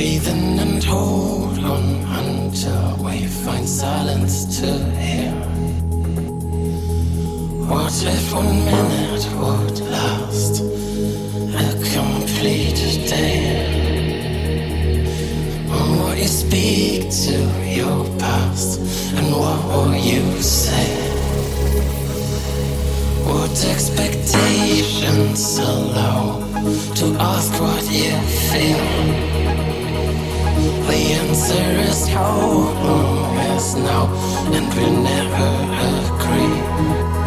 Breathing and hold on until we find silence to hear. What if one minute would last a complete day? What would you speak to your past and what will you say? Would expectations allow to ask what you feel? The answer is always no, and we never agree.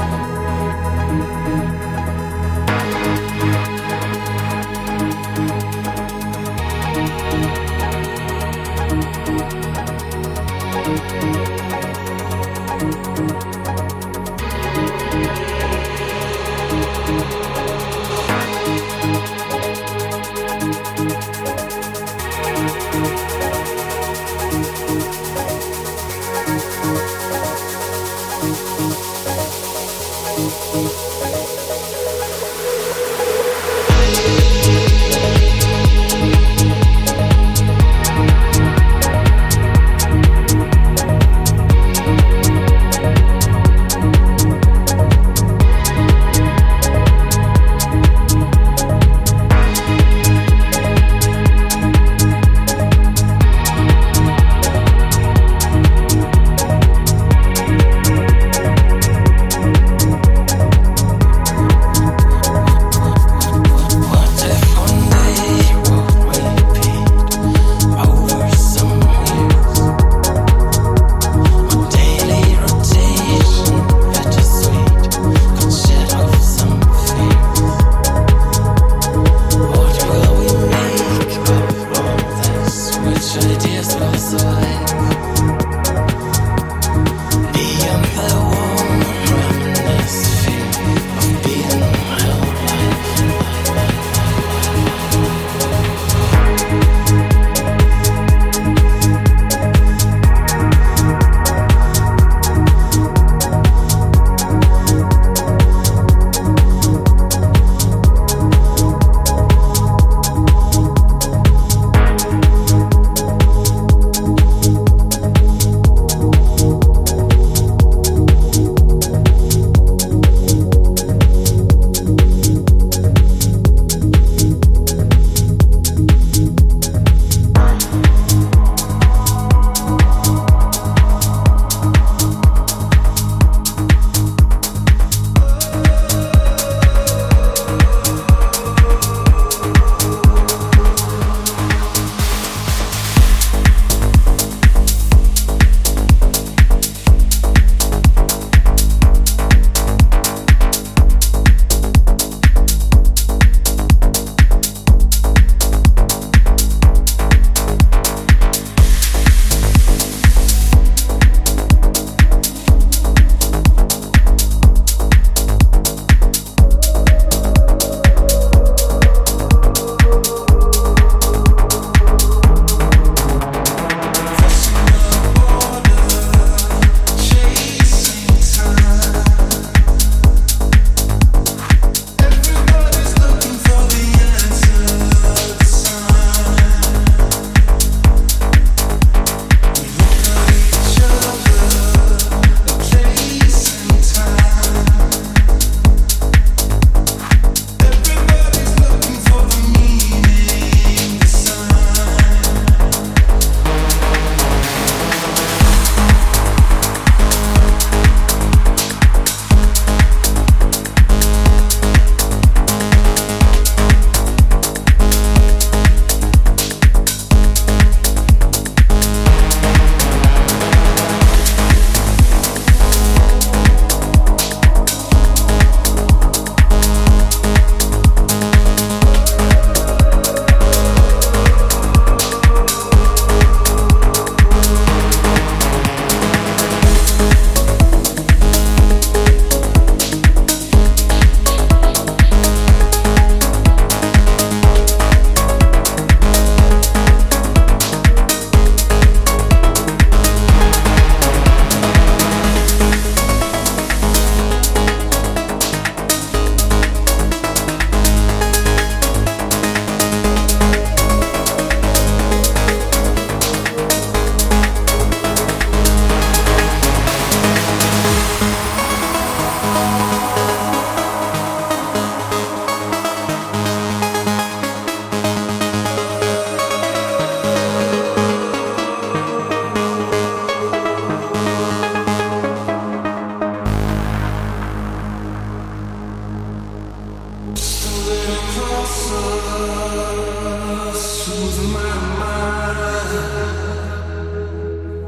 Soothe my mind.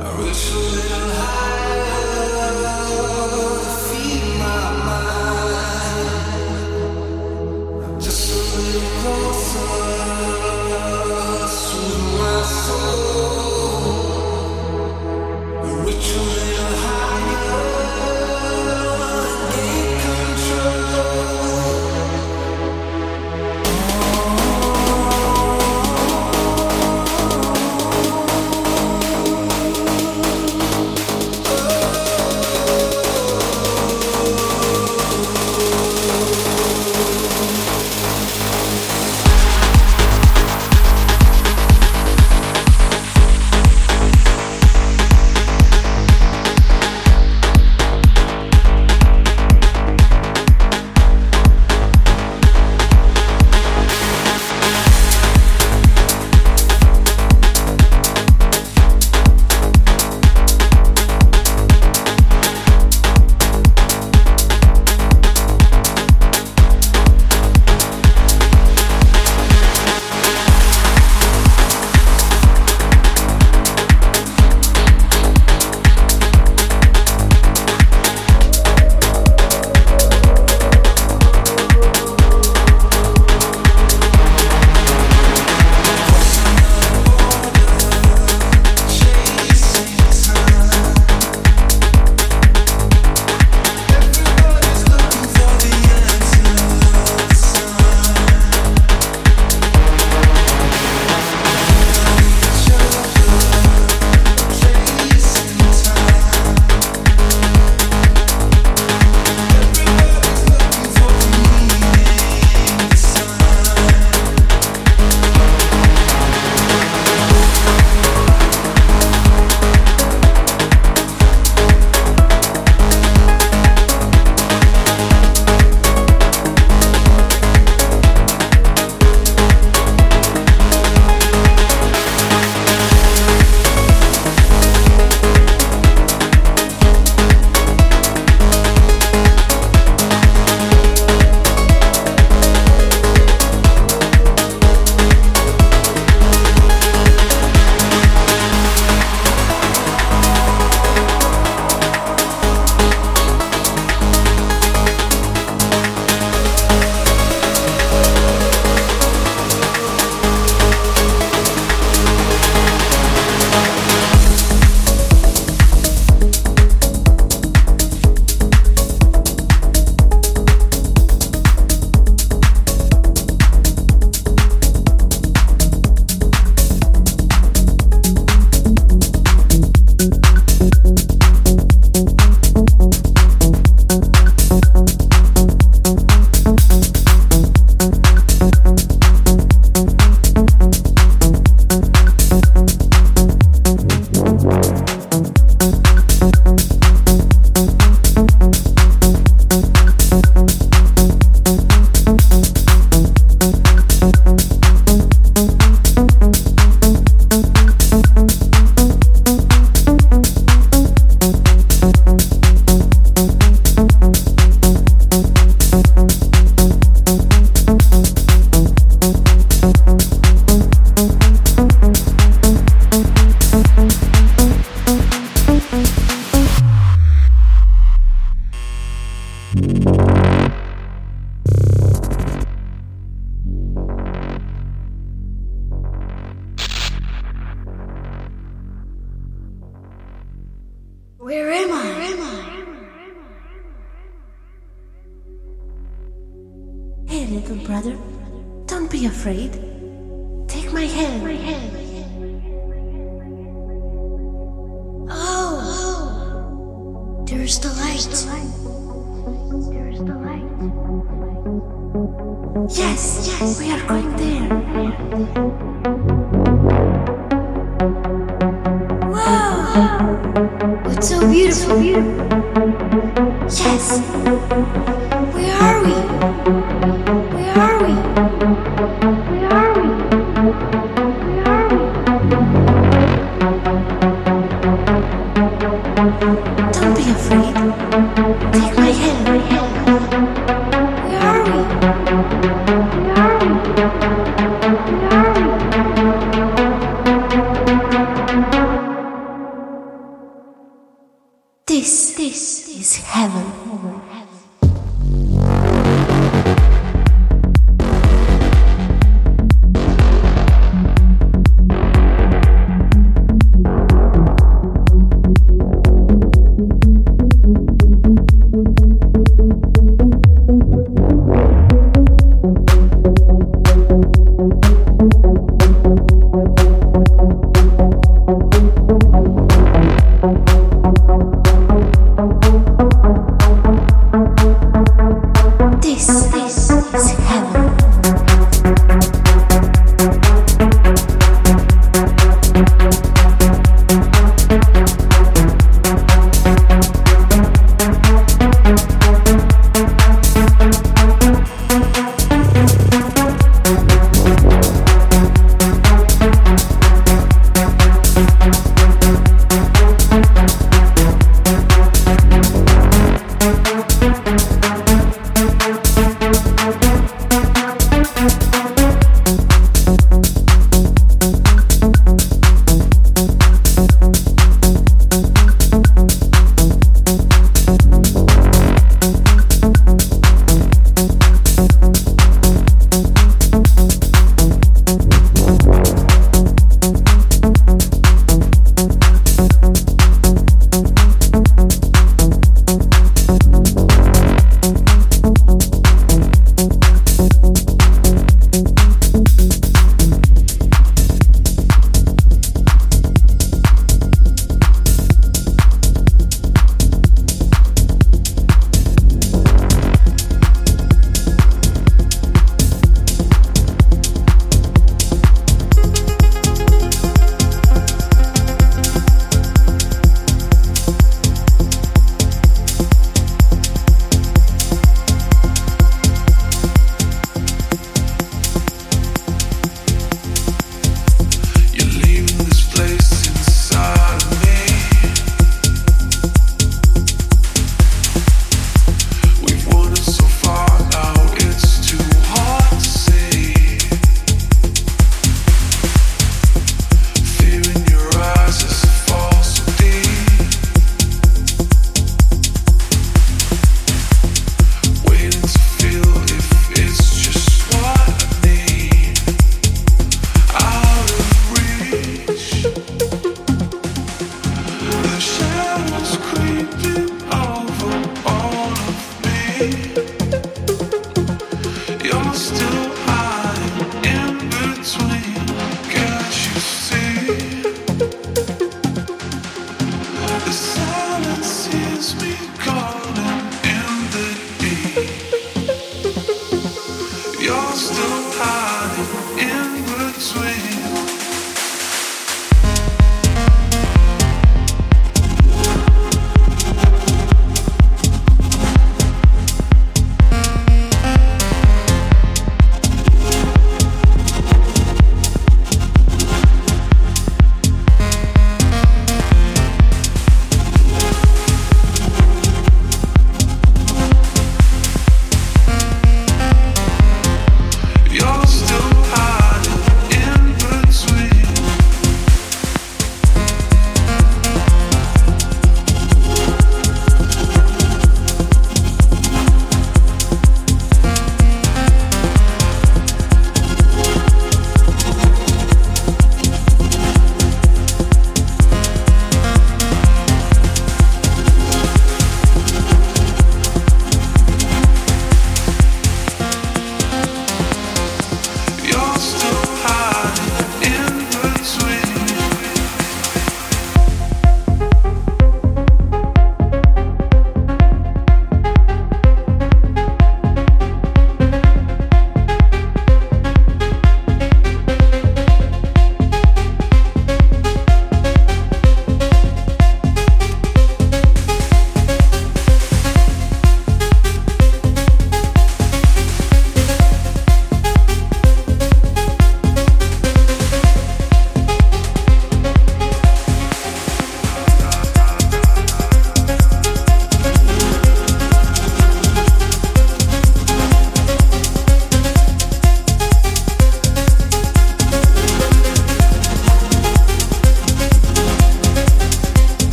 I ritually.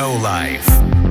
Techno Life.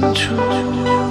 出去